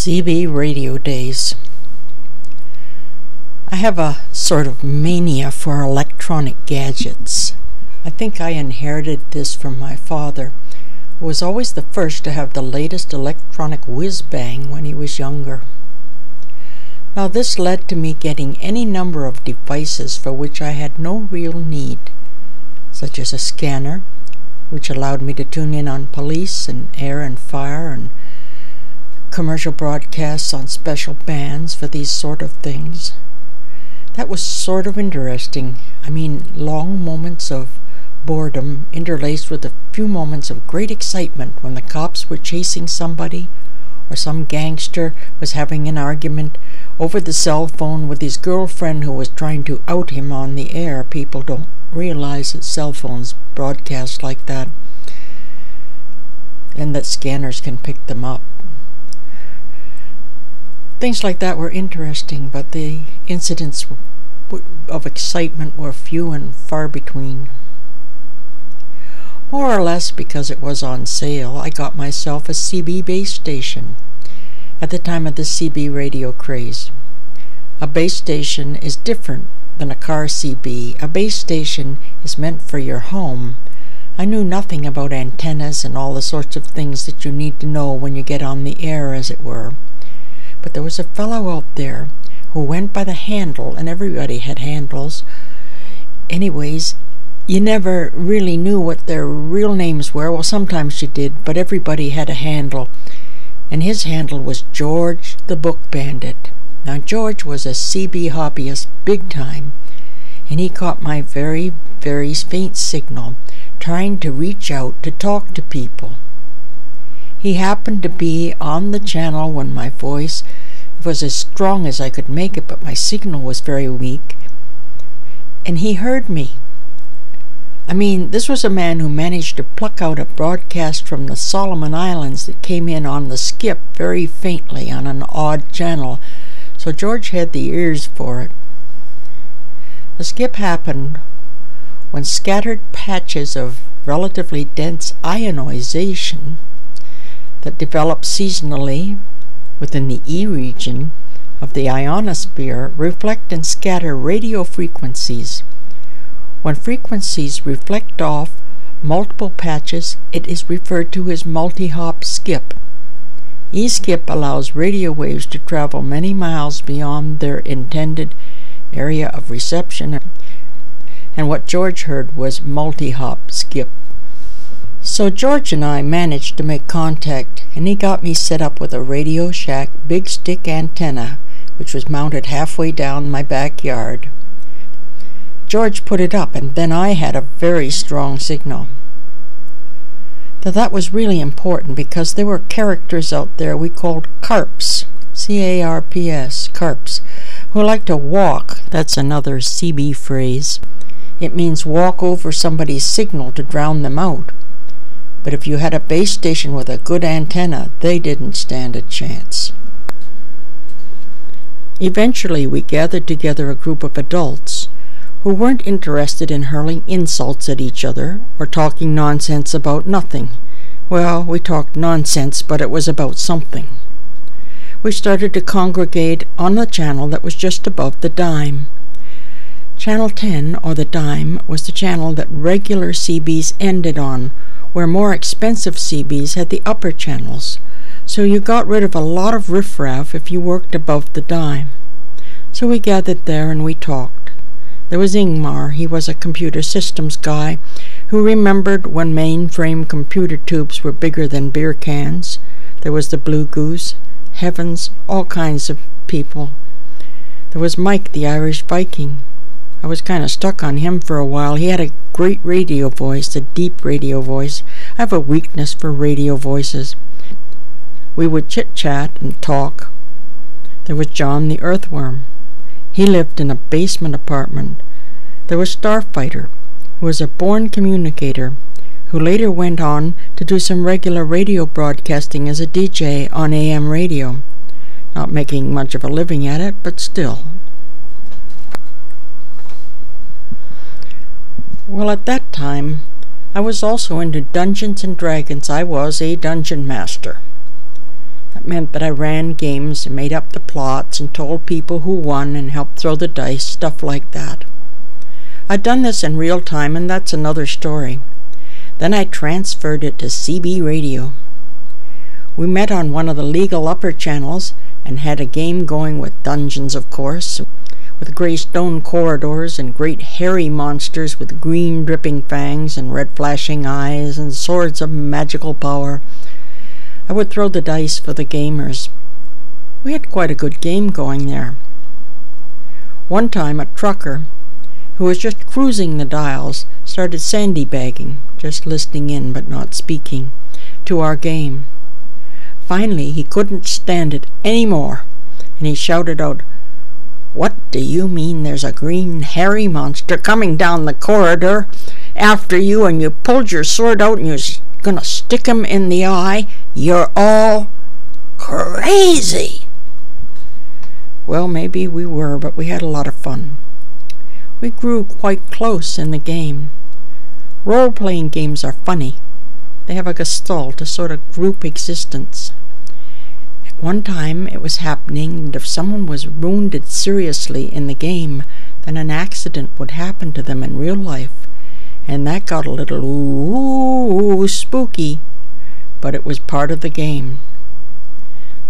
CB radio days. I have a sort of mania for electronic gadgets. I think I inherited this from my father, who was always the first to have the latest electronic whiz bang when he was younger. Now, this led to me getting any number of devices for which I had no real need, such as a scanner, which allowed me to tune in on police and air and fire and commercial broadcasts on special bands for these sort of things. That was sort of interesting. I mean, long moments of boredom interlaced with a few moments of great excitement when the cops were chasing somebody or some gangster was having an argument over the cell phone with his girlfriend who was trying to out him on the air. People don't realize that cell phones broadcast like that and that scanners can pick them up. Things like that were interesting, but the incidents of excitement were few and far between. More or less because it was on sale, I got myself a CB base station at the time of the CB radio craze. A base station is different than a car CB. A base station is meant for your home. I knew nothing about antennas and all the sorts of things that you need to know when you get on the air, as it were but there was a fellow out there who went by the handle, and everybody had handles. Anyways, you never really knew what their real names were. Well, sometimes you did, but everybody had a handle. And his handle was George the Book Bandit. Now, George was a CB hobbyist big time, and he caught my very, very faint signal, trying to reach out to talk to people. He happened to be on the channel when my voice was as strong as I could make it, but my signal was very weak. And he heard me. I mean, this was a man who managed to pluck out a broadcast from the Solomon Islands that came in on the skip very faintly on an odd channel, so George had the ears for it. The skip happened when scattered patches of relatively dense ionization that develop seasonally within the E region of the ionosphere reflect and scatter radio frequencies. When frequencies reflect off multiple patches, it is referred to as multi-hop skip. E-skip allows radio waves to travel many miles beyond their intended area of reception, and what George heard was multi-hop skip. So George and I managed to make contact, and he got me set up with a Radio Shack big stick antenna, which was mounted halfway down my backyard. George put it up, and then I had a very strong signal. Now that was really important because there were characters out there we called carps, C A R P S, carps, who like to walk. That's another CB phrase. It means walk over somebody's signal to drown them out but if you had a base station with a good antenna, they didn't stand a chance. Eventually, we gathered together a group of adults who weren't interested in hurling insults at each other or talking nonsense about nothing. Well, we talked nonsense, but it was about something. We started to congregate on the channel that was just above the dime. Channel 10, or the dime, was the channel that regular CBs ended on, where more expensive CBs had the upper channels, so you got rid of a lot of riffraff if you worked above the dime. So we gathered there and we talked. There was Ingmar, he was a computer systems guy who remembered when mainframe computer tubes were bigger than beer cans. There was the Blue Goose, Heavens, all kinds of people. There was Mike, the Irish Viking. I was kind of stuck on him for a while. He had a great radio voice, a deep radio voice. I have a weakness for radio voices. We would chit chat and talk. There was John the Earthworm. He lived in a basement apartment. There was Starfighter, who was a born communicator who later went on to do some regular radio broadcasting as a DJ on AM radio. Not making much of a living at it, but still. Well, at that time, I was also into Dungeons and Dragons. I was a dungeon master. That meant that I ran games and made up the plots and told people who won and helped throw the dice, stuff like that. I'd done this in real time, and that's another story. Then I transferred it to CB radio. We met on one of the legal upper channels and had a game going with dungeons, of course, with grey stone corridors and great hairy monsters with green dripping fangs and red flashing eyes and swords of magical power. I would throw the dice for the gamers. We had quite a good game going there. One time a trucker, who was just cruising the dials, started sandybagging, just listening in but not speaking, to our game. Finally, he couldn't stand it any more, and he shouted out, What do you mean there's a green hairy monster coming down the corridor after you and you pulled your sword out and you're gonna stick him in the eye? You're all crazy. Well, maybe we were, but we had a lot of fun. We grew quite close in the game. Role playing games are funny. They have a gestalt, a sort of group existence. At one time, it was happening that if someone was wounded seriously in the game, then an accident would happen to them in real life, and that got a little ooh spooky, but it was part of the game.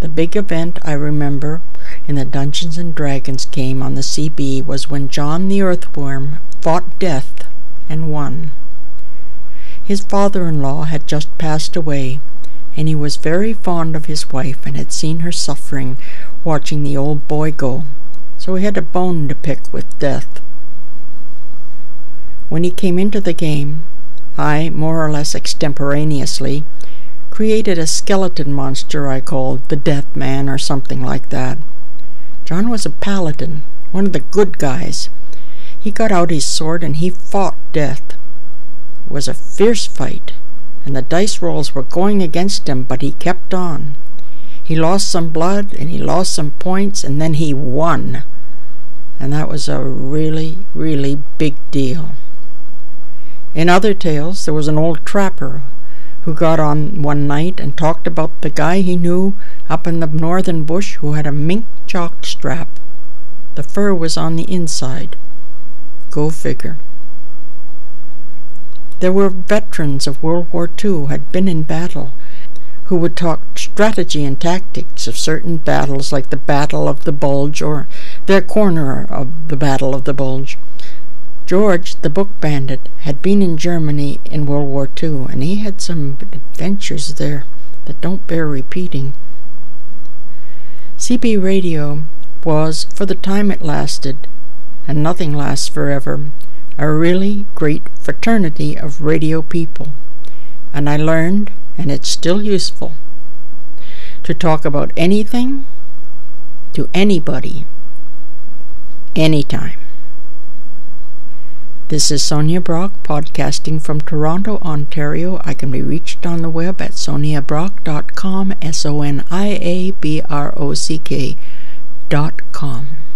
The big event I remember in the Dungeons and Dragons game on the CB was when John the Earthworm fought death and won. His father in law had just passed away, and he was very fond of his wife and had seen her suffering watching the old boy go, so he had a bone to pick with death. When he came into the game, I, more or less extemporaneously, created a skeleton monster I called the Death Man or something like that. John was a paladin, one of the good guys. He got out his sword and he fought death. It was a fierce fight, and the dice rolls were going against him, but he kept on. He lost some blood and he lost some points, and then he won. And that was a really, really big deal. In other tales, there was an old trapper who got on one night and talked about the guy he knew up in the northern bush who had a mink jock strap. The fur was on the inside. Go figure. There were veterans of World War II who had been in battle who would talk strategy and tactics of certain battles like the Battle of the Bulge or their corner of the Battle of the Bulge. George, the book bandit, had been in Germany in World War II, and he had some adventures there that don't bear repeating. CB radio was, for the time it lasted, and nothing lasts forever, a really great fraternity of radio people. And I learned, and it's still useful, to talk about anything to anybody, anytime. This is Sonia Brock podcasting from Toronto, Ontario. I can be reached on the web at soniabrock.com, S O N I A B R O C K dot com.